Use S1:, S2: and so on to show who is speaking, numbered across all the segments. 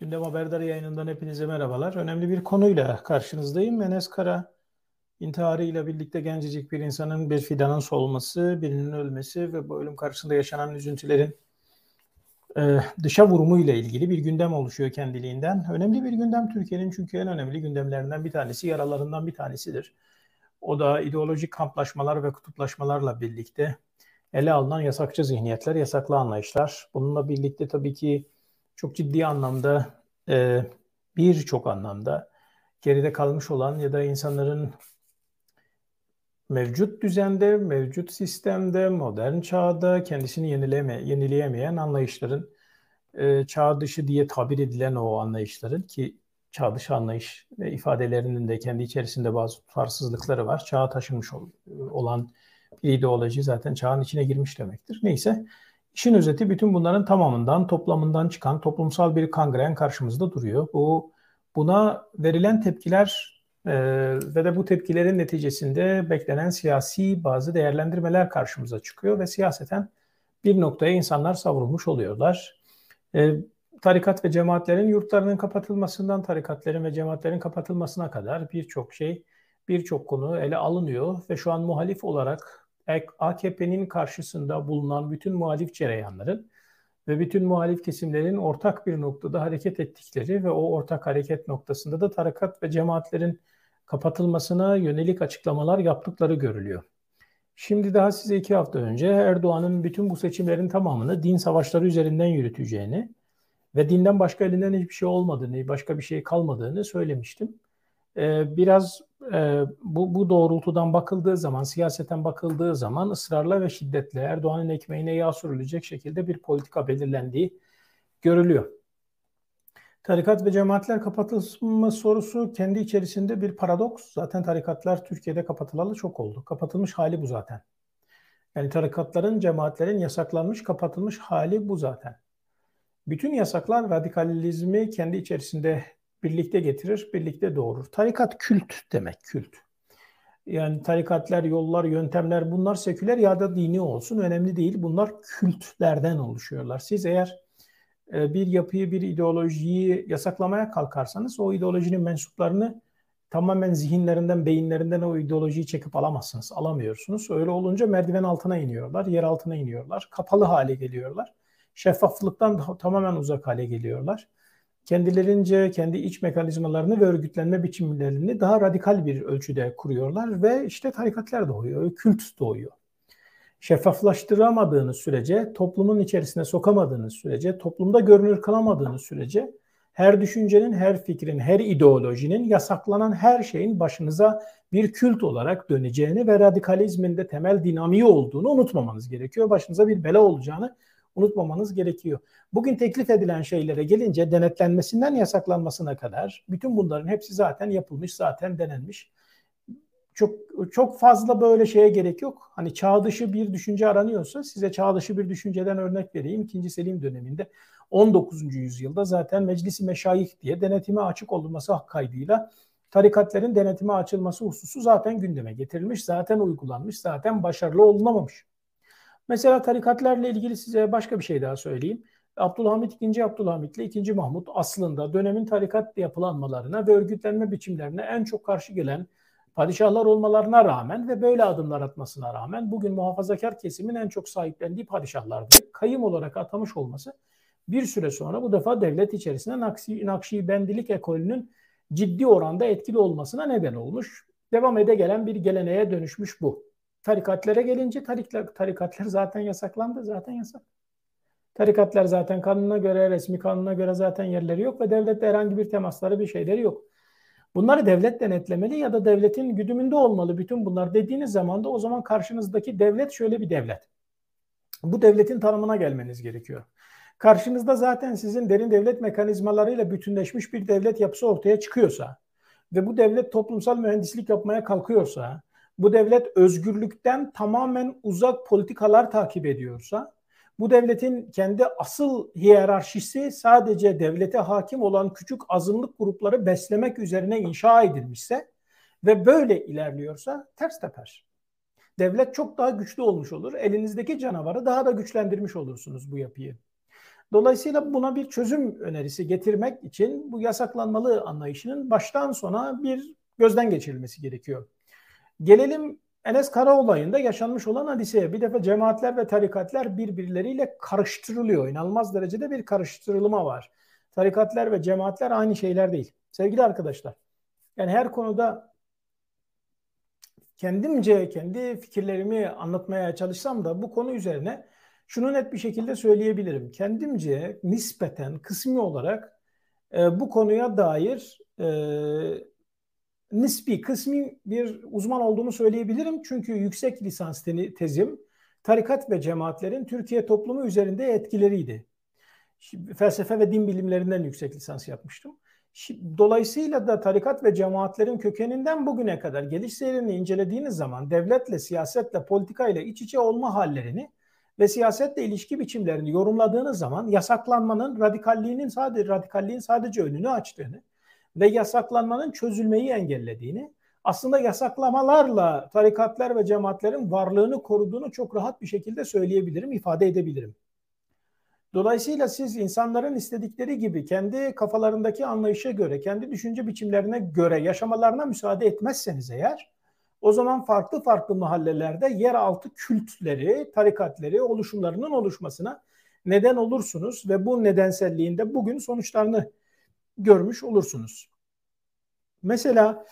S1: Gündem Haberdarı yayınından hepinize merhabalar. Önemli bir konuyla karşınızdayım. Enes Kara intiharıyla birlikte gencecik bir insanın bir fidanın solması, birinin ölmesi ve bu ölüm karşısında yaşanan üzüntülerin e, dışa vurumu ile ilgili bir gündem oluşuyor kendiliğinden. Önemli bir gündem Türkiye'nin çünkü en önemli gündemlerinden bir tanesi, yaralarından bir tanesidir. O da ideolojik kamplaşmalar ve kutuplaşmalarla birlikte ele alınan yasakçı zihniyetler, yasaklı anlayışlar. Bununla birlikte tabii ki çok ciddi anlamda e, birçok anlamda geride kalmış olan ya da insanların mevcut düzende, mevcut sistemde, modern çağda kendisini yenileme, yenileyemeyen anlayışların e, çağ dışı diye tabir edilen o anlayışların ki çağ dışı anlayış ve ifadelerinin de kendi içerisinde bazı tutarsızlıkları var. Çağa taşınmış olan bir ideoloji zaten çağın içine girmiş demektir. Neyse İşin özeti bütün bunların tamamından, toplamından çıkan toplumsal bir kangren karşımızda duruyor. Bu buna verilen tepkiler e, ve de bu tepkilerin neticesinde beklenen siyasi bazı değerlendirmeler karşımıza çıkıyor ve siyaseten bir noktaya insanlar savrulmuş oluyorlar. E, tarikat ve cemaatlerin yurtlarının kapatılmasından tarikatlerin ve cemaatlerin kapatılmasına kadar birçok şey, birçok konu ele alınıyor ve şu an muhalif olarak AKP'nin karşısında bulunan bütün muhalif cereyanların ve bütün muhalif kesimlerin ortak bir noktada hareket ettikleri ve o ortak hareket noktasında da tarikat ve cemaatlerin kapatılmasına yönelik açıklamalar yaptıkları görülüyor. Şimdi daha size iki hafta önce Erdoğan'ın bütün bu seçimlerin tamamını din savaşları üzerinden yürüteceğini ve dinden başka elinden hiçbir şey olmadığını, başka bir şey kalmadığını söylemiştim. Ee, biraz e, bu, bu doğrultudan bakıldığı zaman, siyaseten bakıldığı zaman ısrarla ve şiddetle Erdoğan'ın ekmeğine yağ sürülecek şekilde bir politika belirlendiği görülüyor. Tarikat ve cemaatler kapatılma sorusu kendi içerisinde bir paradoks. Zaten tarikatlar Türkiye'de kapatılalı çok oldu. Kapatılmış hali bu zaten. Yani tarikatların, cemaatlerin yasaklanmış, kapatılmış hali bu zaten. Bütün yasaklar radikalizmi kendi içerisinde birlikte getirir, birlikte doğurur. Tarikat kült demek, kült. Yani tarikatlar, yollar, yöntemler bunlar seküler ya da dini olsun önemli değil. Bunlar kültlerden oluşuyorlar. Siz eğer e, bir yapıyı, bir ideolojiyi yasaklamaya kalkarsanız o ideolojinin mensuplarını tamamen zihinlerinden, beyinlerinden o ideolojiyi çekip alamazsınız. Alamıyorsunuz. Öyle olunca merdiven altına iniyorlar, yer altına iniyorlar. Kapalı hale geliyorlar. Şeffaflıktan tamamen uzak hale geliyorlar kendilerince kendi iç mekanizmalarını ve örgütlenme biçimlerini daha radikal bir ölçüde kuruyorlar ve işte tarikatlar doğuyor, kült doğuyor. Şeffaflaştıramadığınız sürece, toplumun içerisine sokamadığınız sürece, toplumda görünür kılamadığınız sürece her düşüncenin, her fikrin, her ideolojinin, yasaklanan her şeyin başınıza bir kült olarak döneceğini ve radikalizmin de temel dinamiği olduğunu unutmamanız gerekiyor. Başınıza bir bela olacağını unutmamanız gerekiyor. Bugün teklif edilen şeylere gelince denetlenmesinden yasaklanmasına kadar bütün bunların hepsi zaten yapılmış, zaten denenmiş. Çok çok fazla böyle şeye gerek yok. Hani çağ dışı bir düşünce aranıyorsa size çağ dışı bir düşünceden örnek vereyim. İkinci Selim döneminde 19. yüzyılda zaten Meclisi Meşayih diye denetime açık hak kaydıyla tarikatlerin denetime açılması hususu zaten gündeme getirilmiş, zaten uygulanmış, zaten başarılı olunamamış. Mesela tarikatlarla ilgili size başka bir şey daha söyleyeyim. Abdülhamit II. Abdülhamit ile II. Mahmut aslında dönemin tarikat yapılanmalarına ve örgütlenme biçimlerine en çok karşı gelen padişahlar olmalarına rağmen ve böyle adımlar atmasına rağmen bugün muhafazakar kesimin en çok sahiplendiği padişahlardı. Kayım olarak atamış olması bir süre sonra bu defa devlet içerisinde Nakşi, Nakşibendilik ekolünün ciddi oranda etkili olmasına neden olmuş. Devam ede gelen bir geleneğe dönüşmüş bu. Tarikatlere gelince tarikler, tarikatlar zaten yasaklandı. Zaten yasak. Tarikatlar zaten kanuna göre, resmi kanuna göre zaten yerleri yok ve devlette herhangi bir temasları bir şeyleri yok. Bunları devlet denetlemeli ya da devletin güdümünde olmalı bütün bunlar dediğiniz zaman da o zaman karşınızdaki devlet şöyle bir devlet. Bu devletin tanımına gelmeniz gerekiyor. Karşınızda zaten sizin derin devlet mekanizmalarıyla bütünleşmiş bir devlet yapısı ortaya çıkıyorsa ve bu devlet toplumsal mühendislik yapmaya kalkıyorsa bu devlet özgürlükten tamamen uzak politikalar takip ediyorsa, bu devletin kendi asıl hiyerarşisi sadece devlete hakim olan küçük azınlık grupları beslemek üzerine inşa edilmişse ve böyle ilerliyorsa ters teper. Devlet çok daha güçlü olmuş olur. Elinizdeki canavarı daha da güçlendirmiş olursunuz bu yapıyı. Dolayısıyla buna bir çözüm önerisi getirmek için bu yasaklanmalı anlayışının baştan sona bir gözden geçirilmesi gerekiyor. Gelelim Enes Kara olayında yaşanmış olan hadiseye. Bir defa cemaatler ve tarikatler birbirleriyle karıştırılıyor. İnanılmaz derecede bir karıştırılma var. Tarikatler ve cemaatler aynı şeyler değil. Sevgili arkadaşlar, yani her konuda kendimce kendi fikirlerimi anlatmaya çalışsam da bu konu üzerine şunu net bir şekilde söyleyebilirim. Kendimce nispeten kısmi olarak e, bu konuya dair e, nispi, kısmi bir uzman olduğumu söyleyebilirim. Çünkü yüksek lisans tezim tarikat ve cemaatlerin Türkiye toplumu üzerinde etkileriydi. Felsefe ve din bilimlerinden yüksek lisans yapmıştım. Dolayısıyla da tarikat ve cemaatlerin kökeninden bugüne kadar geliş seyrini incelediğiniz zaman devletle, siyasetle, politikayla iç içe olma hallerini ve siyasetle ilişki biçimlerini yorumladığınız zaman yasaklanmanın radikalliğinin sadece radikalliğin sadece önünü açtığını ve yasaklanmanın çözülmeyi engellediğini, aslında yasaklamalarla tarikatlar ve cemaatlerin varlığını koruduğunu çok rahat bir şekilde söyleyebilirim, ifade edebilirim. Dolayısıyla siz insanların istedikleri gibi kendi kafalarındaki anlayışa göre, kendi düşünce biçimlerine göre yaşamalarına müsaade etmezseniz eğer, o zaman farklı farklı mahallelerde yeraltı kültleri, tarikatleri, oluşumlarının oluşmasına neden olursunuz ve bu nedenselliğinde bugün sonuçlarını görmüş olursunuz. Mesela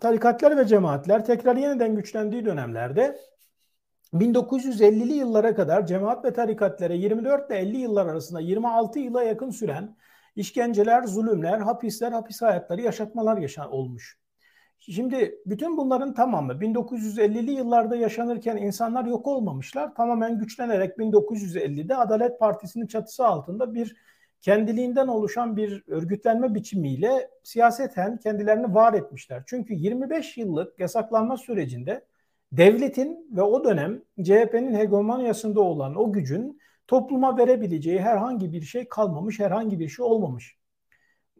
S1: tarikatlar ve cemaatler tekrar yeniden güçlendiği dönemlerde 1950'li yıllara kadar cemaat ve tarikatlere 24 ile 50 yıllar arasında 26 yıla yakın süren işkenceler, zulümler, hapisler, hapis hayatları yaşatmalar yaşan olmuş. Şimdi bütün bunların tamamı 1950'li yıllarda yaşanırken insanlar yok olmamışlar. Tamamen güçlenerek 1950'de Adalet Partisi'nin çatısı altında bir kendiliğinden oluşan bir örgütlenme biçimiyle siyaseten kendilerini var etmişler. Çünkü 25 yıllık yasaklanma sürecinde devletin ve o dönem CHP'nin hegemonyasında olan o gücün topluma verebileceği herhangi bir şey kalmamış, herhangi bir şey olmamış.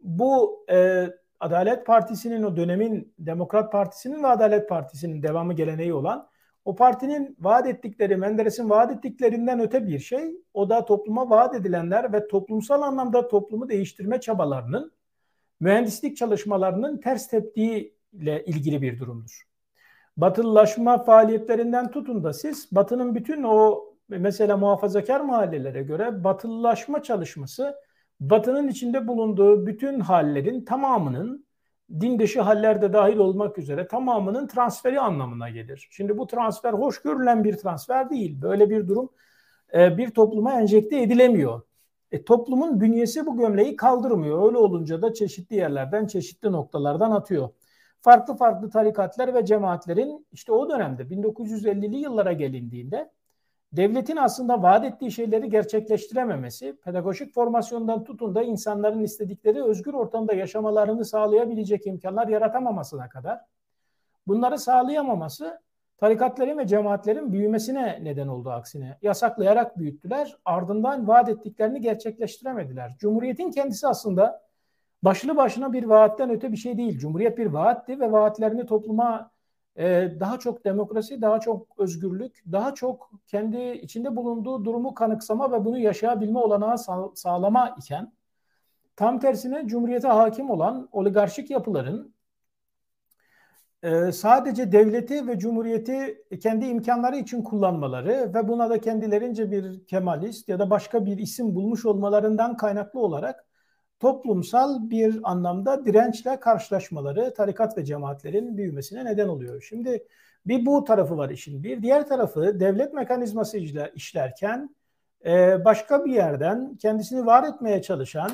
S1: Bu e, Adalet Partisi'nin o dönemin Demokrat Partisi'nin ve Adalet Partisi'nin devamı geleneği olan o partinin vaat ettikleri, Menderes'in vaat ettiklerinden öte bir şey. O da topluma vaat edilenler ve toplumsal anlamda toplumu değiştirme çabalarının, mühendislik çalışmalarının ters teptiğiyle ilgili bir durumdur. Batılılaşma faaliyetlerinden tutun da siz Batı'nın bütün o mesela muhafazakar mahallelere göre batılılaşma çalışması Batı'nın içinde bulunduğu bütün hallerin tamamının din dışı haller de dahil olmak üzere tamamının transferi anlamına gelir. Şimdi bu transfer hoş görülen bir transfer değil. Böyle bir durum e, bir topluma enjekte edilemiyor. E, toplumun bünyesi bu gömleği kaldırmıyor. Öyle olunca da çeşitli yerlerden, çeşitli noktalardan atıyor. Farklı farklı tarikatlar ve cemaatlerin işte o dönemde 1950'li yıllara gelindiğinde devletin aslında vaat ettiği şeyleri gerçekleştirememesi, pedagojik formasyondan tutun da insanların istedikleri özgür ortamda yaşamalarını sağlayabilecek imkanlar yaratamamasına kadar bunları sağlayamaması tarikatların ve cemaatlerin büyümesine neden oldu aksine. Yasaklayarak büyüttüler, ardından vaat ettiklerini gerçekleştiremediler. Cumhuriyetin kendisi aslında başlı başına bir vaatten öte bir şey değil. Cumhuriyet bir vaatti ve vaatlerini topluma daha çok demokrasi, daha çok özgürlük, daha çok kendi içinde bulunduğu durumu kanıksama ve bunu yaşayabilme olanağı sağlama iken tam tersine cumhuriyete hakim olan oligarşik yapıların e, sadece devleti ve cumhuriyeti kendi imkanları için kullanmaları ve buna da kendilerince bir kemalist ya da başka bir isim bulmuş olmalarından kaynaklı olarak toplumsal bir anlamda dirençle karşılaşmaları tarikat ve cemaatlerin büyümesine neden oluyor. Şimdi bir bu tarafı var işin. Bir diğer tarafı devlet mekanizması işlerken e, başka bir yerden kendisini var etmeye çalışan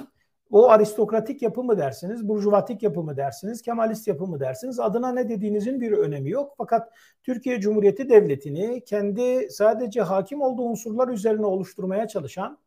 S1: o aristokratik yapı mı dersiniz, burjuvatik yapı mı dersiniz, kemalist yapı mı dersiniz adına ne dediğinizin bir önemi yok. Fakat Türkiye Cumhuriyeti Devleti'ni kendi sadece hakim olduğu unsurlar üzerine oluşturmaya çalışan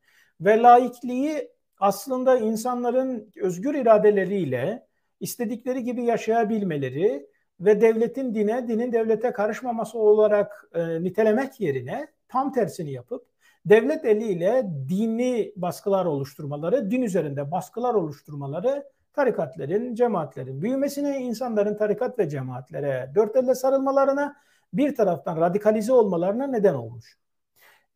S1: ve laikliği aslında insanların özgür iradeleriyle istedikleri gibi yaşayabilmeleri ve devletin dine, dinin devlete karışmaması olarak e, nitelemek yerine tam tersini yapıp devlet eliyle dini baskılar oluşturmaları, din üzerinde baskılar oluşturmaları tarikatların, cemaatlerin büyümesine, insanların tarikat ve cemaatlere dört elle sarılmalarına, bir taraftan radikalize olmalarına neden olmuş.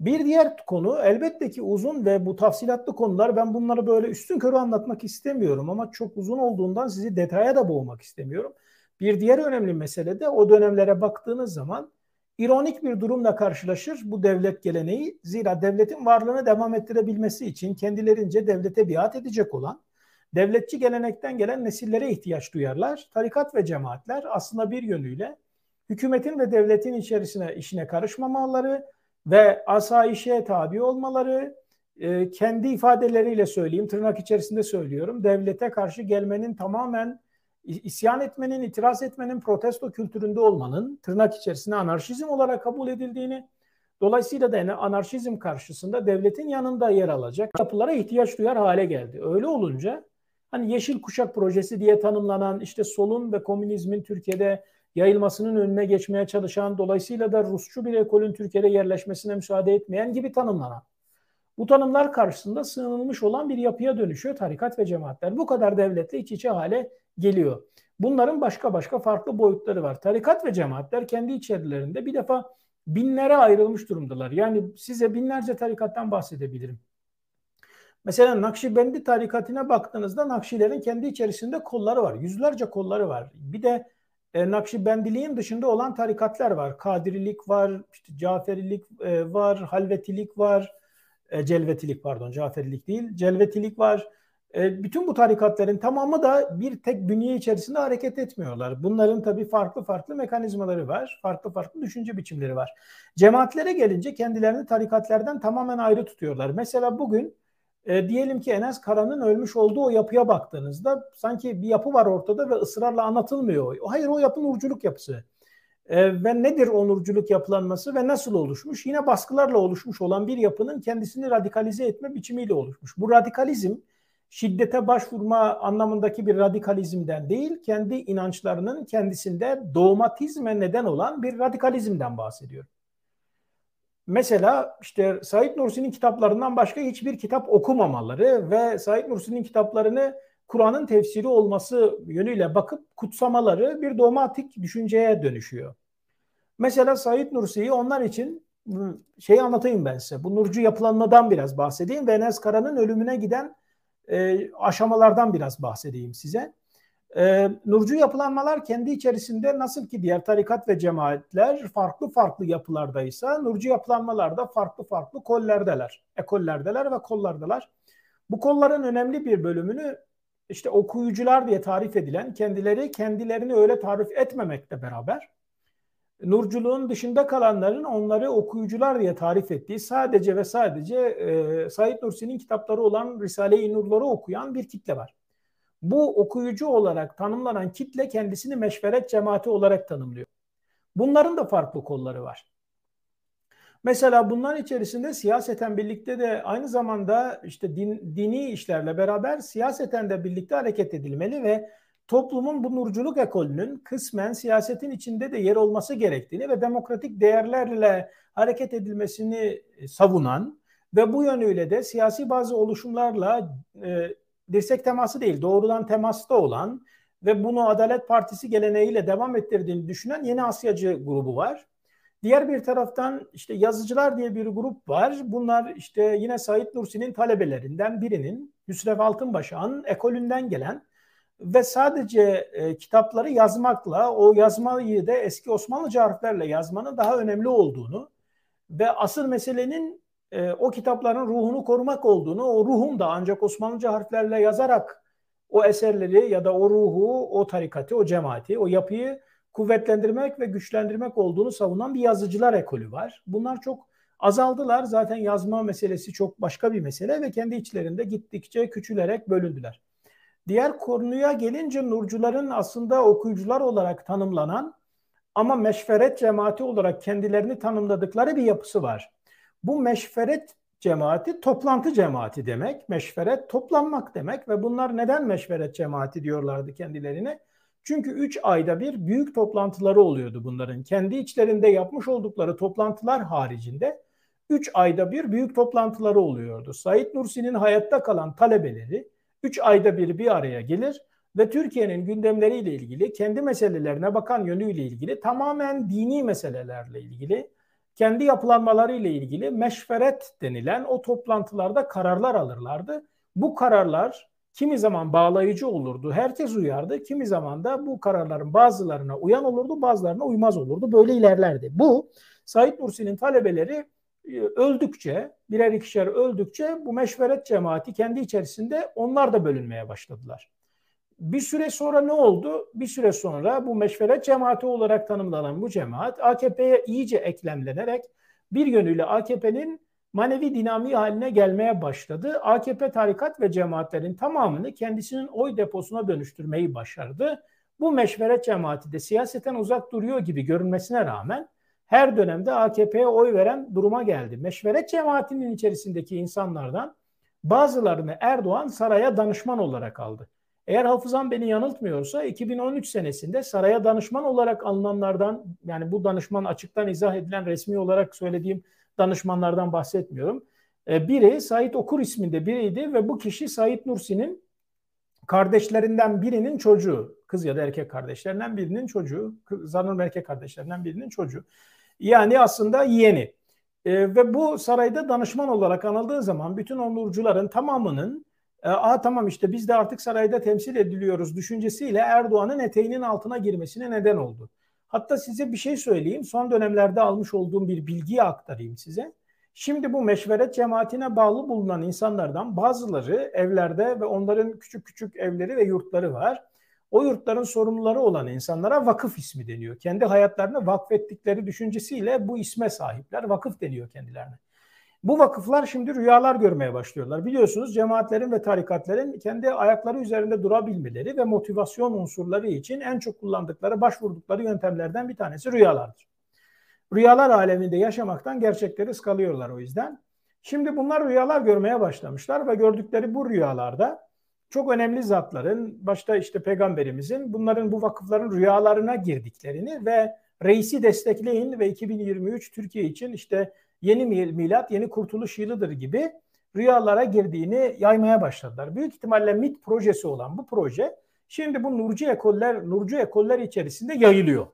S1: Bir diğer konu elbette ki uzun ve bu tafsilatlı konular ben bunları böyle üstün körü anlatmak istemiyorum ama çok uzun olduğundan sizi detaya da boğmak istemiyorum. Bir diğer önemli mesele de o dönemlere baktığınız zaman ironik bir durumla karşılaşır bu devlet geleneği. Zira devletin varlığını devam ettirebilmesi için kendilerince devlete biat edecek olan devletçi gelenekten gelen nesillere ihtiyaç duyarlar. Tarikat ve cemaatler aslında bir yönüyle hükümetin ve devletin içerisine işine karışmamaları ve asayişe tabi olmaları, e, kendi ifadeleriyle söyleyeyim, tırnak içerisinde söylüyorum, devlete karşı gelmenin tamamen isyan etmenin, itiraz etmenin, protesto kültüründe olmanın tırnak içerisinde anarşizm olarak kabul edildiğini, dolayısıyla da anarşizm karşısında devletin yanında yer alacak yapılara ihtiyaç duyar hale geldi. Öyle olunca hani Yeşil Kuşak Projesi diye tanımlanan işte solun ve komünizmin Türkiye'de yayılmasının önüne geçmeye çalışan, dolayısıyla da Rusçu bir ekolün Türkiye'de yerleşmesine müsaade etmeyen gibi tanımlanan. Bu tanımlar karşısında sığınılmış olan bir yapıya dönüşüyor tarikat ve cemaatler. Bu kadar devletle iç içe hale geliyor. Bunların başka başka farklı boyutları var. Tarikat ve cemaatler kendi içerilerinde bir defa binlere ayrılmış durumdalar. Yani size binlerce tarikattan bahsedebilirim. Mesela Nakşibendi tarikatına baktığınızda Nakşilerin kendi içerisinde kolları var. Yüzlerce kolları var. Bir de e, Nakşibendiliğin dışında olan tarikatlar var. Kadirilik var, işte Caferilik e, var, Halvetilik var, e, Celvetilik pardon, Caferilik değil, Celvetilik var. E, bütün bu tarikatların tamamı da bir tek bünye içerisinde hareket etmiyorlar. Bunların tabii farklı farklı mekanizmaları var, farklı farklı düşünce biçimleri var. Cemaatlere gelince kendilerini tarikatlardan tamamen ayrı tutuyorlar. Mesela bugün e, diyelim ki Enes Kara'nın ölmüş olduğu o yapıya baktığınızda sanki bir yapı var ortada ve ısrarla anlatılmıyor. Hayır o yapı nurculuk yapısı. E, ve nedir o nurculuk yapılanması ve nasıl oluşmuş? Yine baskılarla oluşmuş olan bir yapının kendisini radikalize etme biçimiyle oluşmuş. Bu radikalizm şiddete başvurma anlamındaki bir radikalizmden değil, kendi inançlarının kendisinde dogmatizme neden olan bir radikalizmden bahsediyor. Mesela işte Said Nursi'nin kitaplarından başka hiçbir kitap okumamaları ve Said Nursi'nin kitaplarını Kur'an'ın tefsiri olması yönüyle bakıp kutsamaları bir dogmatik düşünceye dönüşüyor. Mesela Said Nursi'yi onlar için şey anlatayım ben size. Bu Nurcu yapılanmadan biraz bahsedeyim ve Enes Kara'nın ölümüne giden e, aşamalardan biraz bahsedeyim size. E, nurcu yapılanmalar kendi içerisinde nasıl ki diğer tarikat ve cemaatler farklı farklı yapılardaysa nurcu yapılanmalar da farklı farklı kollerdeler. Ekollerdeler ve kollardalar. Bu kolların önemli bir bölümünü işte okuyucular diye tarif edilen kendileri kendilerini öyle tarif etmemekle beraber nurculuğun dışında kalanların onları okuyucular diye tarif ettiği sadece ve sadece e, Said Nursi'nin kitapları olan Risale-i Nurları okuyan bir kitle var. Bu okuyucu olarak tanımlanan kitle kendisini meşveret cemaati olarak tanımlıyor. Bunların da farklı kolları var. Mesela bunlar içerisinde siyaseten birlikte de aynı zamanda işte din, dini işlerle beraber siyaseten de birlikte hareket edilmeli ve toplumun bu nurculuk ekolünün kısmen siyasetin içinde de yer olması gerektiğini ve demokratik değerlerle hareket edilmesini savunan ve bu yönüyle de siyasi bazı oluşumlarla e, dirsek teması değil doğrudan temasta olan ve bunu Adalet Partisi geleneğiyle devam ettirdiğini düşünen Yeni Asyacı grubu var. Diğer bir taraftan işte yazıcılar diye bir grup var. Bunlar işte yine Said Nursi'nin talebelerinden birinin Hüsrev Altınbaşak'ın ekolünden gelen ve sadece e, kitapları yazmakla o yazmayı da eski Osmanlıca harflerle yazmanın daha önemli olduğunu ve asıl meselenin e, o kitapların ruhunu korumak olduğunu, o ruhun da ancak Osmanlıca harflerle yazarak o eserleri ya da o ruhu, o tarikatı, o cemaati, o yapıyı kuvvetlendirmek ve güçlendirmek olduğunu savunan bir yazıcılar ekolü var. Bunlar çok azaldılar. Zaten yazma meselesi çok başka bir mesele ve kendi içlerinde gittikçe küçülerek bölündüler. Diğer konuya gelince nurcuların aslında okuyucular olarak tanımlanan ama meşveret cemaati olarak kendilerini tanımladıkları bir yapısı var. Bu meşveret cemaati toplantı cemaati demek. Meşveret toplanmak demek ve bunlar neden meşveret cemaati diyorlardı kendilerine? Çünkü üç ayda bir büyük toplantıları oluyordu bunların. Kendi içlerinde yapmış oldukları toplantılar haricinde üç ayda bir büyük toplantıları oluyordu. Said Nursi'nin hayatta kalan talebeleri üç ayda bir bir araya gelir ve Türkiye'nin gündemleriyle ilgili, kendi meselelerine bakan yönüyle ilgili, tamamen dini meselelerle ilgili kendi yapılanmaları ile ilgili meşveret denilen o toplantılarda kararlar alırlardı. Bu kararlar kimi zaman bağlayıcı olurdu, herkes uyardı. Kimi zaman da bu kararların bazılarına uyan olurdu, bazılarına uymaz olurdu. Böyle ilerlerdi. Bu Said Nursi'nin talebeleri e, öldükçe, birer ikişer öldükçe bu meşveret cemaati kendi içerisinde onlar da bölünmeye başladılar. Bir süre sonra ne oldu? Bir süre sonra bu meşveret cemaati olarak tanımlanan bu cemaat AKP'ye iyice eklemlenerek bir yönüyle AKP'nin manevi dinamiği haline gelmeye başladı. AKP tarikat ve cemaatlerin tamamını kendisinin oy deposuna dönüştürmeyi başardı. Bu meşveret cemaati de siyaseten uzak duruyor gibi görünmesine rağmen her dönemde AKP'ye oy veren duruma geldi. Meşveret cemaatinin içerisindeki insanlardan bazılarını Erdoğan saraya danışman olarak aldı. Eğer hafızam beni yanıltmıyorsa 2013 senesinde saraya danışman olarak alınanlardan yani bu danışman açıktan izah edilen resmi olarak söylediğim danışmanlardan bahsetmiyorum. E, biri Sait Okur isminde biriydi ve bu kişi Sait Nursi'nin kardeşlerinden birinin çocuğu. Kız ya da erkek kardeşlerinden birinin çocuğu. Zanırım erkek kardeşlerinden birinin çocuğu. Yani aslında yeğeni. E, ve bu sarayda danışman olarak anıldığı zaman bütün onurcuların tamamının e, Aa tamam işte biz de artık sarayda temsil ediliyoruz düşüncesiyle Erdoğan'ın eteğinin altına girmesine neden oldu. Hatta size bir şey söyleyeyim. Son dönemlerde almış olduğum bir bilgiyi aktarayım size. Şimdi bu meşveret cemaatine bağlı bulunan insanlardan bazıları evlerde ve onların küçük küçük evleri ve yurtları var. O yurtların sorumluları olan insanlara vakıf ismi deniyor. Kendi hayatlarını vakfettikleri düşüncesiyle bu isme sahipler. Vakıf deniyor kendilerine. Bu vakıflar şimdi rüyalar görmeye başlıyorlar. Biliyorsunuz cemaatlerin ve tarikatlerin kendi ayakları üzerinde durabilmeleri ve motivasyon unsurları için en çok kullandıkları, başvurdukları yöntemlerden bir tanesi rüyalardır. Rüyalar aleminde yaşamaktan gerçekleri ıskalıyorlar o yüzden. Şimdi bunlar rüyalar görmeye başlamışlar ve gördükleri bu rüyalarda çok önemli zatların, başta işte peygamberimizin bunların bu vakıfların rüyalarına girdiklerini ve reisi destekleyin ve 2023 Türkiye için işte yeni milat, yeni kurtuluş yılıdır gibi rüyalara girdiğini yaymaya başladılar. Büyük ihtimalle MIT projesi olan bu proje şimdi bu Nurcu ekoller, Nurcu ekoller içerisinde yayılıyor.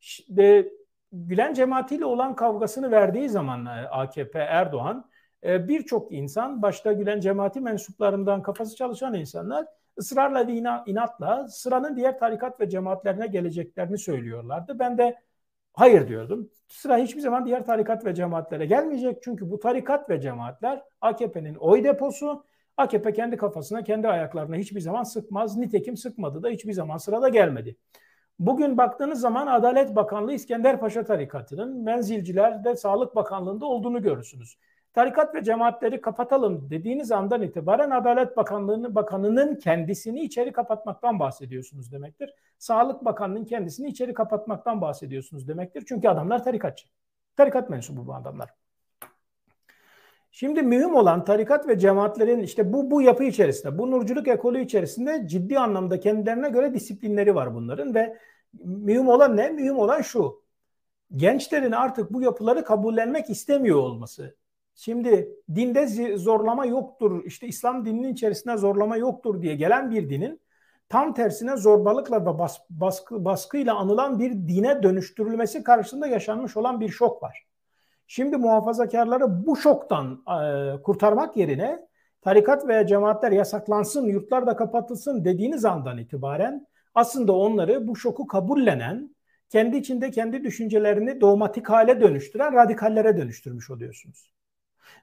S1: İşte, Gülen cemaatiyle olan kavgasını verdiği zaman e, AKP Erdoğan e, birçok insan başta Gülen cemaati mensuplarından kafası çalışan insanlar ısrarla ve inatla sıranın diğer tarikat ve cemaatlerine geleceklerini söylüyorlardı. Ben de Hayır diyordum. Sıra hiçbir zaman diğer tarikat ve cemaatlere gelmeyecek. Çünkü bu tarikat ve cemaatler AKP'nin oy deposu. AKP kendi kafasına, kendi ayaklarına hiçbir zaman sıkmaz. Nitekim sıkmadı da hiçbir zaman sırada gelmedi. Bugün baktığınız zaman Adalet Bakanlığı İskender Paşa Tarikatı'nın menzilcilerde Sağlık Bakanlığı'nda olduğunu görürsünüz tarikat ve cemaatleri kapatalım dediğiniz andan itibaren Adalet Bakanlığı'nın bakanının kendisini içeri kapatmaktan bahsediyorsunuz demektir. Sağlık Bakanlığı'nın kendisini içeri kapatmaktan bahsediyorsunuz demektir. Çünkü adamlar tarikatçı. Tarikat mensubu bu adamlar. Şimdi mühim olan tarikat ve cemaatlerin işte bu bu yapı içerisinde, bu nurculuk ekolü içerisinde ciddi anlamda kendilerine göre disiplinleri var bunların ve mühim olan ne? Mühim olan şu. Gençlerin artık bu yapıları kabullenmek istemiyor olması. Şimdi dinde zorlama yoktur, işte İslam dininin içerisinde zorlama yoktur diye gelen bir dinin tam tersine zorbalıkla ve bas, baskı, baskıyla anılan bir dine dönüştürülmesi karşısında yaşanmış olan bir şok var. Şimdi muhafazakarları bu şoktan e, kurtarmak yerine tarikat veya cemaatler yasaklansın, yurtlar da kapatılsın dediğiniz andan itibaren aslında onları bu şoku kabullenen, kendi içinde kendi düşüncelerini dogmatik hale dönüştüren radikallere dönüştürmüş oluyorsunuz.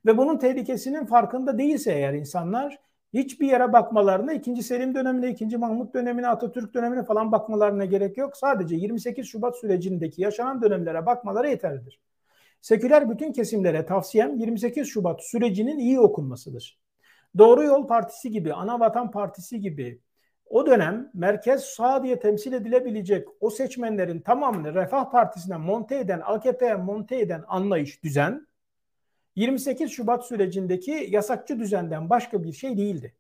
S1: Ve bunun tehlikesinin farkında değilse eğer insanlar hiçbir yere bakmalarına, 2. Selim dönemine, 2. Mahmut dönemine, Atatürk dönemine falan bakmalarına gerek yok. Sadece 28 Şubat sürecindeki yaşanan dönemlere bakmaları yeterlidir. Seküler bütün kesimlere tavsiyem 28 Şubat sürecinin iyi okunmasıdır. Doğru Yol Partisi gibi, Ana Vatan Partisi gibi o dönem merkez sağ diye temsil edilebilecek o seçmenlerin tamamını Refah Partisi'ne monte eden, AKP'ye monte eden anlayış, düzen 28 Şubat sürecindeki yasakçı düzenden başka bir şey değildi.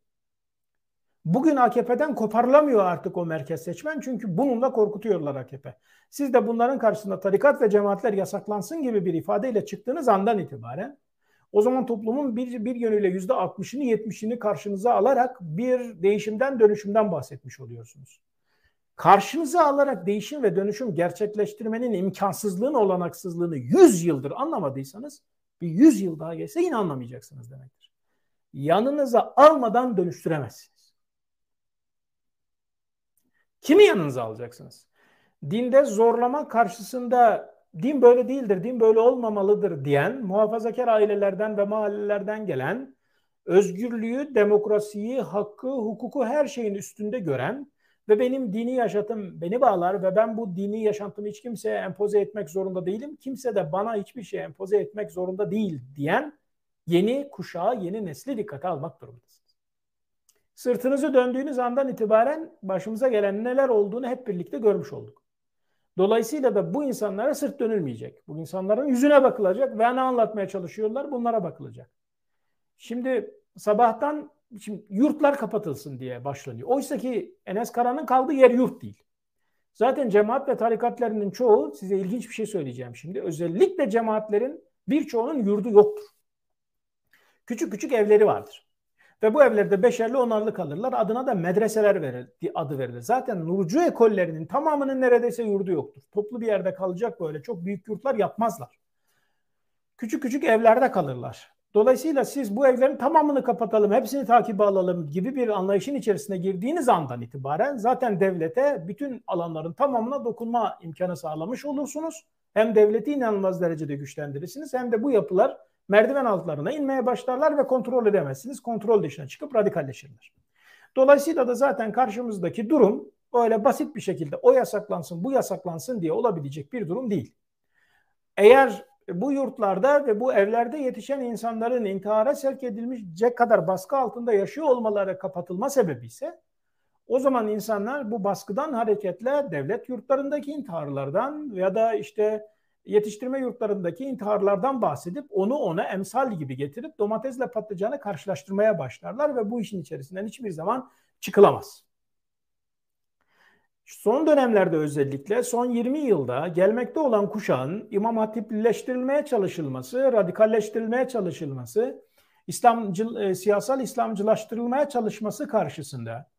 S1: Bugün AKP'den koparılamıyor artık o merkez seçmen çünkü bununla korkutuyorlar AKP. Siz de bunların karşısında tarikat ve cemaatler yasaklansın gibi bir ifadeyle çıktığınız andan itibaren o zaman toplumun bir, bir yönüyle yüzde 60'ını 70'ini karşınıza alarak bir değişimden dönüşümden bahsetmiş oluyorsunuz. karşınıza alarak değişim ve dönüşüm gerçekleştirmenin imkansızlığını, olanaksızlığını 100 yıldır anlamadıysanız bir 100 yıl daha geçse yine anlamayacaksınız demektir. Yanınıza almadan dönüştüremezsiniz. Kimi yanınıza alacaksınız? Dinde zorlama karşısında din böyle değildir, din böyle olmamalıdır diyen muhafazakar ailelerden ve mahallelerden gelen özgürlüğü, demokrasiyi, hakkı, hukuku her şeyin üstünde gören ve benim dini yaşantım beni bağlar ve ben bu dini yaşantımı hiç kimseye empoze etmek zorunda değilim. Kimse de bana hiçbir şey empoze etmek zorunda değil diyen yeni kuşağı, yeni nesli dikkate almak durumundasınız. Sırtınızı döndüğünüz andan itibaren başımıza gelen neler olduğunu hep birlikte görmüş olduk. Dolayısıyla da bu insanlara sırt dönülmeyecek. Bu insanların yüzüne bakılacak ve ne anlatmaya çalışıyorlar bunlara bakılacak. Şimdi sabahtan şimdi yurtlar kapatılsın diye başlanıyor. Oysa ki Enes Kara'nın kaldığı yer yurt değil. Zaten cemaat ve tarikatlarının çoğu size ilginç bir şey söyleyeceğim şimdi. Özellikle cemaatlerin birçoğunun yurdu yoktur. Küçük küçük evleri vardır. Ve bu evlerde beşerli onarlı kalırlar. Adına da medreseler verir, adı verilir. Zaten Nurcu ekollerinin tamamının neredeyse yurdu yoktur. Toplu bir yerde kalacak böyle çok büyük yurtlar yapmazlar. Küçük küçük evlerde kalırlar. Dolayısıyla siz bu evlerin tamamını kapatalım, hepsini takibe alalım gibi bir anlayışın içerisine girdiğiniz andan itibaren zaten devlete bütün alanların tamamına dokunma imkanı sağlamış olursunuz. Hem devleti inanılmaz derecede güçlendirirsiniz hem de bu yapılar merdiven altlarına inmeye başlarlar ve kontrol edemezsiniz. Kontrol dışına çıkıp radikalleşirler. Dolayısıyla da zaten karşımızdaki durum öyle basit bir şekilde o yasaklansın bu yasaklansın diye olabilecek bir durum değil. Eğer bu yurtlarda ve bu evlerde yetişen insanların intihara sevk edilmeyecek kadar baskı altında yaşıyor olmaları kapatılma sebebi ise o zaman insanlar bu baskıdan hareketle devlet yurtlarındaki intiharlardan ya da işte yetiştirme yurtlarındaki intiharlardan bahsedip onu ona emsal gibi getirip domatesle patlıcanı karşılaştırmaya başlarlar ve bu işin içerisinden hiçbir zaman çıkılamaz. Son dönemlerde özellikle son 20 yılda gelmekte olan kuşağın imam hatiplileştirilmeye çalışılması, radikalleştirilmeye çalışılması, İslamcı, e, siyasal İslamcılaştırılmaya çalışması karşısında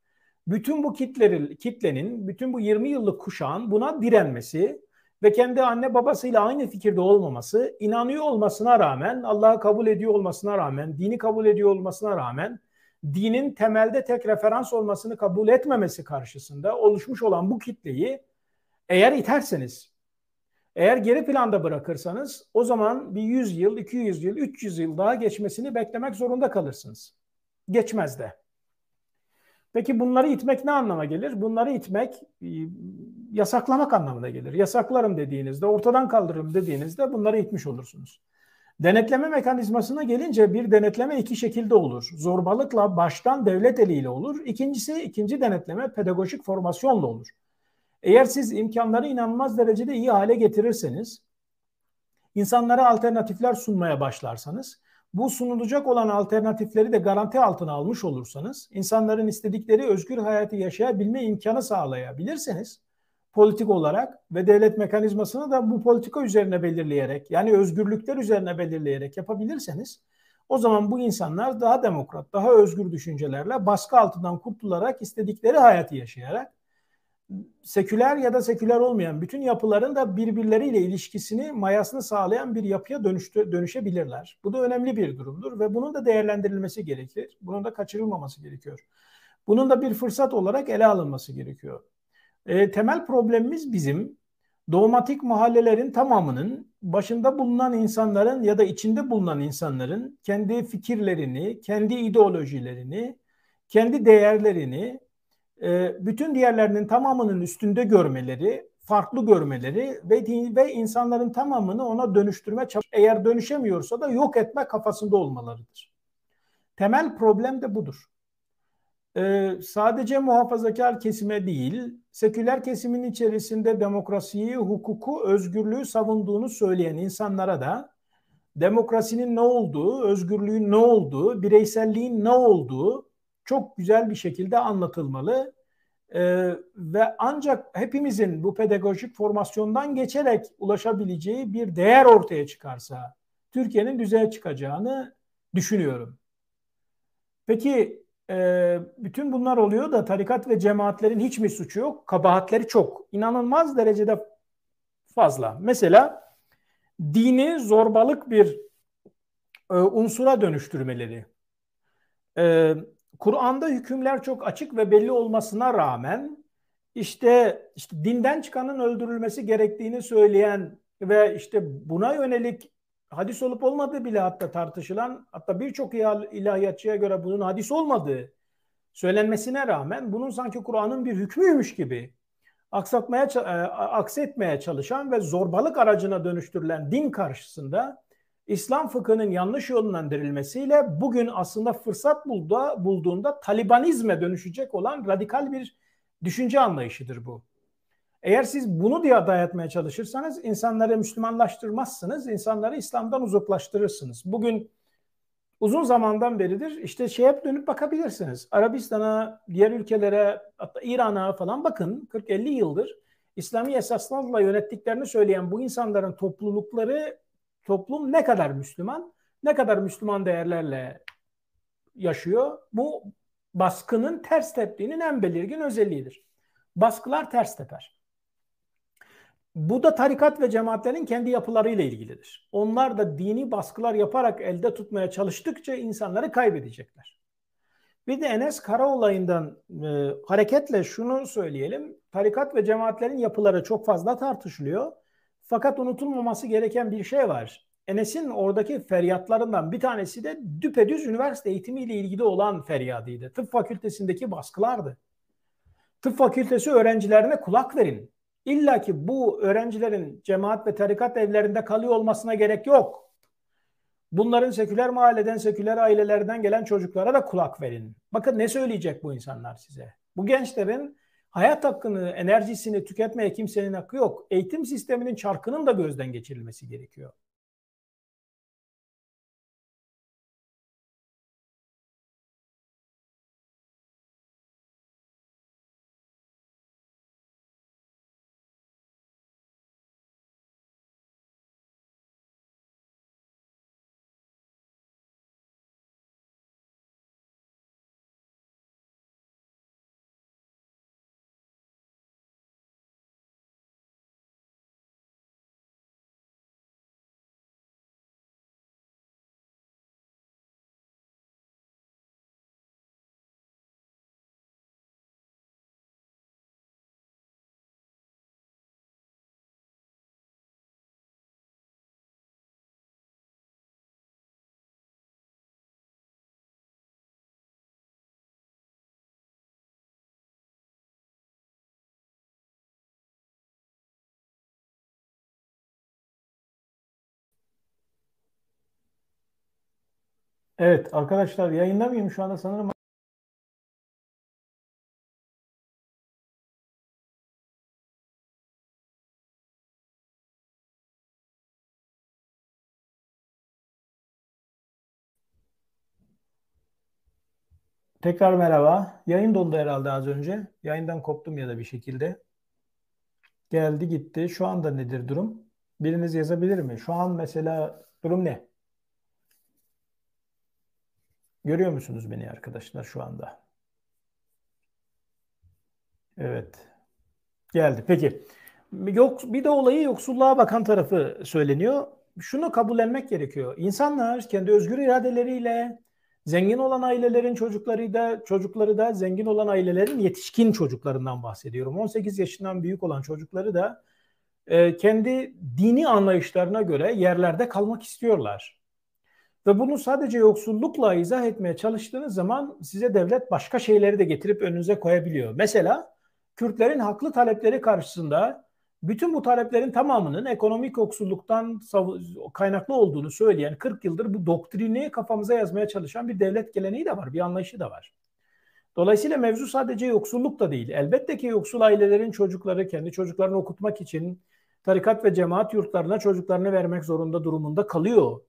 S1: bütün bu kitlerin, kitlenin, bütün bu 20 yıllık kuşağın buna direnmesi ve kendi anne babasıyla aynı fikirde olmaması, inanıyor olmasına rağmen, Allah'ı kabul ediyor olmasına rağmen, dini kabul ediyor olmasına rağmen dinin temelde tek referans olmasını kabul etmemesi karşısında oluşmuş olan bu kitleyi eğer iterseniz, eğer geri planda bırakırsanız o zaman bir 100 yıl, 200 yıl, 300 yıl daha geçmesini beklemek zorunda kalırsınız. Geçmez de. Peki bunları itmek ne anlama gelir? Bunları itmek e, yasaklamak anlamına gelir. Yasaklarım dediğinizde, ortadan kaldırırım dediğinizde bunları itmiş olursunuz. Denetleme mekanizmasına gelince bir denetleme iki şekilde olur. Zorbalıkla baştan devlet eliyle olur. İkincisi ikinci denetleme pedagojik formasyonla olur. Eğer siz imkanları inanılmaz derecede iyi hale getirirseniz, insanlara alternatifler sunmaya başlarsanız, bu sunulacak olan alternatifleri de garanti altına almış olursanız, insanların istedikleri özgür hayatı yaşayabilme imkanı sağlayabilirseniz, politik olarak ve devlet mekanizmasını da bu politika üzerine belirleyerek yani özgürlükler üzerine belirleyerek yapabilirseniz o zaman bu insanlar daha demokrat, daha özgür düşüncelerle baskı altından kurtularak istedikleri hayatı yaşayarak seküler ya da seküler olmayan bütün yapıların da birbirleriyle ilişkisini, mayasını sağlayan bir yapıya dönüştü, dönüşebilirler. Bu da önemli bir durumdur ve bunun da değerlendirilmesi gerekir. Bunun da kaçırılmaması gerekiyor. Bunun da bir fırsat olarak ele alınması gerekiyor. E, temel problemimiz bizim doğmatik mahallelerin tamamının başında bulunan insanların ya da içinde bulunan insanların kendi fikirlerini, kendi ideolojilerini, kendi değerlerini e, bütün diğerlerinin tamamının üstünde görmeleri, farklı görmeleri ve ve insanların tamamını ona dönüştürme eğer dönüşemiyorsa da yok etme kafasında olmalarıdır. Temel problem de budur e, sadece muhafazakar kesime değil, seküler kesimin içerisinde demokrasiyi, hukuku, özgürlüğü savunduğunu söyleyen insanlara da demokrasinin ne olduğu, özgürlüğün ne olduğu, bireyselliğin ne olduğu çok güzel bir şekilde anlatılmalı. Ee, ve ancak hepimizin bu pedagojik formasyondan geçerek ulaşabileceği bir değer ortaya çıkarsa Türkiye'nin düzeye çıkacağını düşünüyorum. Peki e, bütün bunlar oluyor da tarikat ve cemaatlerin hiç mi suçu yok? Kabahatleri çok. İnanılmaz derecede fazla. Mesela dini zorbalık bir e, unsura dönüştürmeleri. E, Kur'an'da hükümler çok açık ve belli olmasına rağmen işte, işte dinden çıkanın öldürülmesi gerektiğini söyleyen ve işte buna yönelik hadis olup olmadığı bile hatta tartışılan hatta birçok ilahiyatçıya göre bunun hadis olmadığı söylenmesine rağmen bunun sanki Kur'an'ın bir hükmüymüş gibi aksatmaya e, aksetmeye çalışan ve zorbalık aracına dönüştürülen din karşısında İslam fıkhının yanlış yönlendirilmesiyle bugün aslında fırsat bulda, bulduğunda Talibanizme dönüşecek olan radikal bir düşünce anlayışıdır bu. Eğer siz bunu diye dayatmaya çalışırsanız insanları Müslümanlaştırmazsınız, insanları İslam'dan uzaklaştırırsınız. Bugün uzun zamandan beridir işte şeye dönüp bakabilirsiniz. Arabistan'a, diğer ülkelere, hatta İran'a falan bakın 40-50 yıldır İslami esaslarla yönettiklerini söyleyen bu insanların toplulukları, toplum ne kadar Müslüman, ne kadar Müslüman değerlerle yaşıyor. Bu baskının ters teptiğinin en belirgin özelliğidir. Baskılar ters teper. Bu da tarikat ve cemaatlerin kendi yapılarıyla ilgilidir. Onlar da dini baskılar yaparak elde tutmaya çalıştıkça insanları kaybedecekler. Bir de Enes Kara olayından e, hareketle şunu söyleyelim. Tarikat ve cemaatlerin yapıları çok fazla tartışılıyor. Fakat unutulmaması gereken bir şey var. Enes'in oradaki feryatlarından bir tanesi de düpedüz üniversite eğitimiyle ilgili olan feryadıydı. Tıp fakültesindeki baskılardı. Tıp fakültesi öğrencilerine kulak verin. İlla ki bu öğrencilerin cemaat ve tarikat evlerinde kalıyor olmasına gerek yok. Bunların seküler mahalleden, seküler ailelerden gelen çocuklara da kulak verin. Bakın ne söyleyecek bu insanlar size. Bu gençlerin hayat hakkını, enerjisini tüketmeye kimsenin hakkı yok. Eğitim sisteminin çarkının da gözden geçirilmesi gerekiyor. Evet arkadaşlar yayında mıyım şu anda sanırım Tekrar merhaba. Yayın dondu herhalde az önce. Yayından koptum ya da bir şekilde. Geldi gitti. Şu anda nedir durum? Biriniz yazabilir mi? Şu an mesela durum ne? Görüyor musunuz beni arkadaşlar şu anda? Evet. Geldi. Peki. Yok, bir de olayı yoksulluğa bakan tarafı söyleniyor. Şunu kabullenmek gerekiyor. İnsanlar kendi özgür iradeleriyle zengin olan ailelerin çocukları da çocukları da zengin olan ailelerin yetişkin çocuklarından bahsediyorum. 18 yaşından büyük olan çocukları da e, kendi dini anlayışlarına göre yerlerde kalmak istiyorlar. Ve bunu sadece yoksullukla izah etmeye çalıştığınız zaman size devlet başka şeyleri de getirip önünüze koyabiliyor. Mesela Kürtlerin haklı talepleri karşısında bütün bu taleplerin tamamının ekonomik yoksulluktan kaynaklı olduğunu söyleyen 40 yıldır bu doktrini kafamıza yazmaya çalışan bir devlet geleneği de var, bir anlayışı da var. Dolayısıyla mevzu sadece yoksulluk da değil. Elbette ki yoksul ailelerin çocukları kendi çocuklarını okutmak için tarikat ve cemaat yurtlarına çocuklarını vermek zorunda durumunda kalıyor.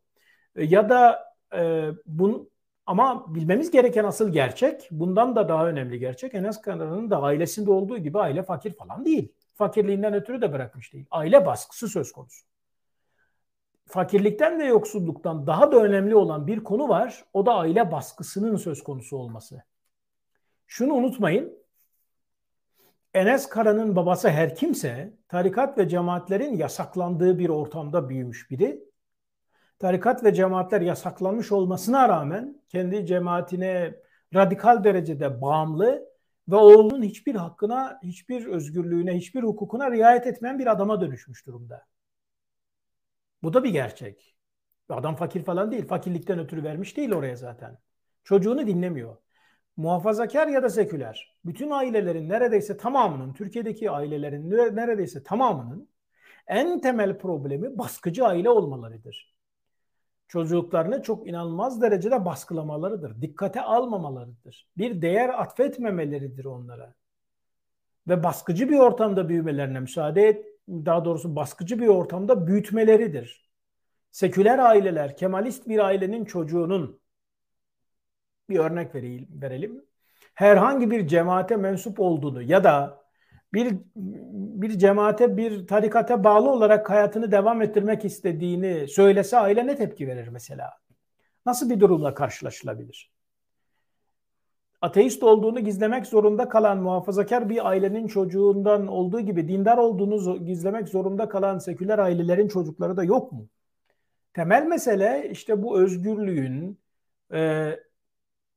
S1: E, ya da e, bunu ama bilmemiz gereken asıl gerçek, bundan da daha önemli gerçek Enes Kanar'ın da ailesinde olduğu gibi aile fakir falan değil. Fakirliğinden ötürü de bırakmış değil. Aile baskısı söz konusu. Fakirlikten ve yoksulluktan daha da önemli olan bir konu var. O da aile baskısının söz konusu olması. Şunu unutmayın. Enes Kara'nın babası her kimse tarikat ve cemaatlerin yasaklandığı bir ortamda büyümüş biri. Tarikat ve cemaatler yasaklanmış olmasına rağmen kendi cemaatine radikal derecede bağımlı ve oğlunun hiçbir hakkına, hiçbir özgürlüğüne, hiçbir hukukuna riayet etmeyen bir adama dönüşmüş durumda. Bu da bir gerçek. Adam fakir falan değil. Fakirlikten ötürü vermiş değil oraya zaten. Çocuğunu dinlemiyor. Muhafazakar ya da seküler. Bütün ailelerin neredeyse tamamının, Türkiye'deki ailelerin neredeyse tamamının en temel problemi baskıcı aile olmalarıdır. Çocuklarını çok inanılmaz derecede baskılamalarıdır. Dikkate almamalarıdır. Bir değer atfetmemeleridir onlara. Ve baskıcı bir ortamda büyümelerine müsaade et, daha doğrusu baskıcı bir ortamda büyütmeleridir. Seküler aileler, Kemalist bir ailenin çocuğunun bir örnek vereyim, verelim. Herhangi bir cemaate mensup olduğunu ya da bir bir cemaate, bir tarikate bağlı olarak hayatını devam ettirmek istediğini söylese aile ne tepki verir mesela? Nasıl bir durumla karşılaşılabilir? Ateist olduğunu gizlemek zorunda kalan muhafazakar bir ailenin çocuğundan olduğu gibi dindar olduğunu gizlemek zorunda kalan seküler ailelerin çocukları da yok mu? Temel mesele işte bu özgürlüğün, e,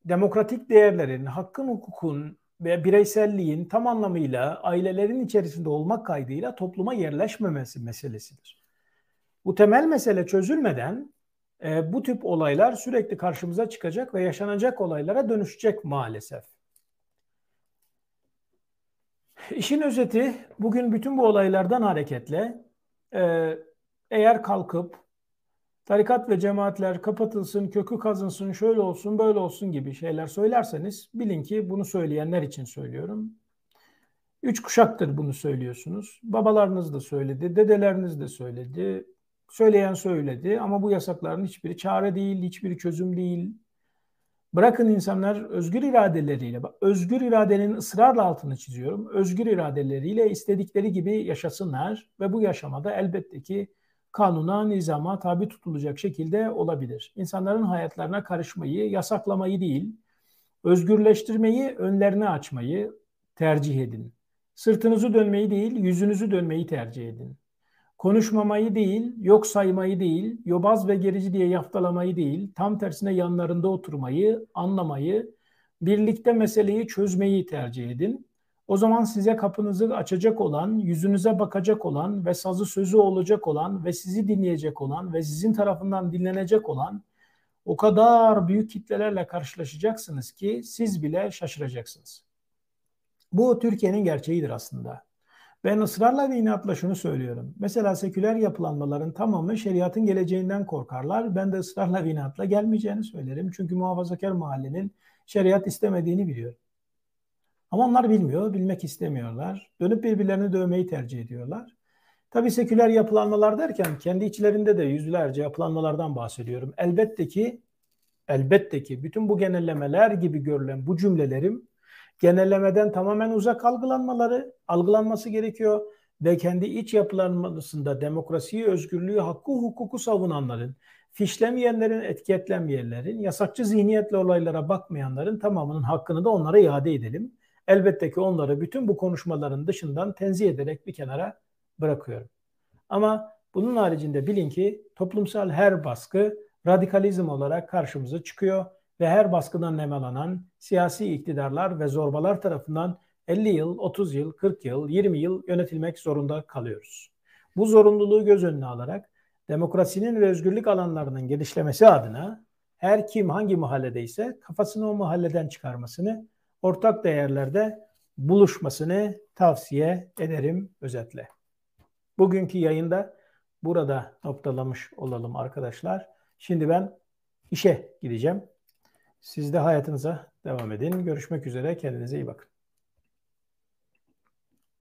S1: demokratik değerlerin, hakkın, hukukun ve bireyselliğin tam anlamıyla ailelerin içerisinde olmak kaydıyla topluma yerleşmemesi meselesidir. Bu temel mesele çözülmeden e, bu tip olaylar sürekli karşımıza çıkacak ve yaşanacak olaylara dönüşecek maalesef. İşin özeti bugün bütün bu olaylardan hareketle e, eğer kalkıp tarikat ve cemaatler kapatılsın, kökü kazınsın, şöyle olsun, böyle olsun gibi şeyler söylerseniz bilin ki bunu söyleyenler için söylüyorum. Üç kuşaktır bunu söylüyorsunuz. Babalarınız da söyledi, dedeleriniz de söyledi. Söyleyen söyledi ama bu yasakların hiçbiri çare değil, hiçbiri çözüm değil. Bırakın insanlar özgür iradeleriyle, özgür iradenin ısrarla altını çiziyorum. Özgür iradeleriyle istedikleri gibi yaşasınlar ve bu yaşamada elbette ki kanuna, nizama tabi tutulacak şekilde olabilir. İnsanların hayatlarına karışmayı, yasaklamayı değil, özgürleştirmeyi, önlerini açmayı tercih edin. Sırtınızı dönmeyi değil, yüzünüzü dönmeyi tercih edin. Konuşmamayı değil, yok saymayı değil, yobaz ve gerici diye yaftalamayı değil, tam tersine yanlarında oturmayı, anlamayı, birlikte meseleyi çözmeyi tercih edin. O zaman size kapınızı açacak olan, yüzünüze bakacak olan ve sazı sözü olacak olan ve sizi dinleyecek olan ve sizin tarafından dinlenecek olan o kadar büyük kitlelerle karşılaşacaksınız ki siz bile şaşıracaksınız. Bu Türkiye'nin gerçeğidir aslında. Ben ısrarla ve inatla şunu söylüyorum. Mesela seküler yapılanmaların tamamı şeriatın geleceğinden korkarlar. Ben de ısrarla ve inatla gelmeyeceğini söylerim. Çünkü muhafazakar mahallenin şeriat istemediğini biliyorum. Ama onlar bilmiyor, bilmek istemiyorlar. Dönüp birbirlerini dövmeyi tercih ediyorlar. Tabi seküler yapılanmalar derken kendi içlerinde de yüzlerce yapılanmalardan bahsediyorum. Elbette ki elbette ki bütün bu genellemeler gibi görülen bu cümlelerim genellemeden tamamen uzak algılanmaları, algılanması gerekiyor ve kendi iç yapılanmasında demokrasiyi, özgürlüğü, hakkı, hukuku savunanların, fişlemeyenlerin, etiketlenmeyenlerin, yasakçı zihniyetle olaylara bakmayanların tamamının hakkını da onlara iade edelim. Elbette ki onları bütün bu konuşmaların dışından tenzih ederek bir kenara bırakıyorum. Ama bunun haricinde bilin ki toplumsal her baskı radikalizm olarak karşımıza çıkıyor ve her baskıdan nemalanan siyasi iktidarlar ve zorbalar tarafından 50 yıl, 30 yıl, 40 yıl, 20 yıl yönetilmek zorunda kalıyoruz. Bu zorunluluğu göz önüne alarak demokrasinin ve özgürlük alanlarının gelişlemesi adına her kim hangi mahalledeyse kafasını o mahalleden çıkarmasını ortak değerlerde buluşmasını tavsiye ederim özetle. Bugünkü yayında burada noktalamış olalım arkadaşlar. Şimdi ben işe gideceğim. Siz de hayatınıza devam edin. Görüşmek üzere. Kendinize iyi bakın.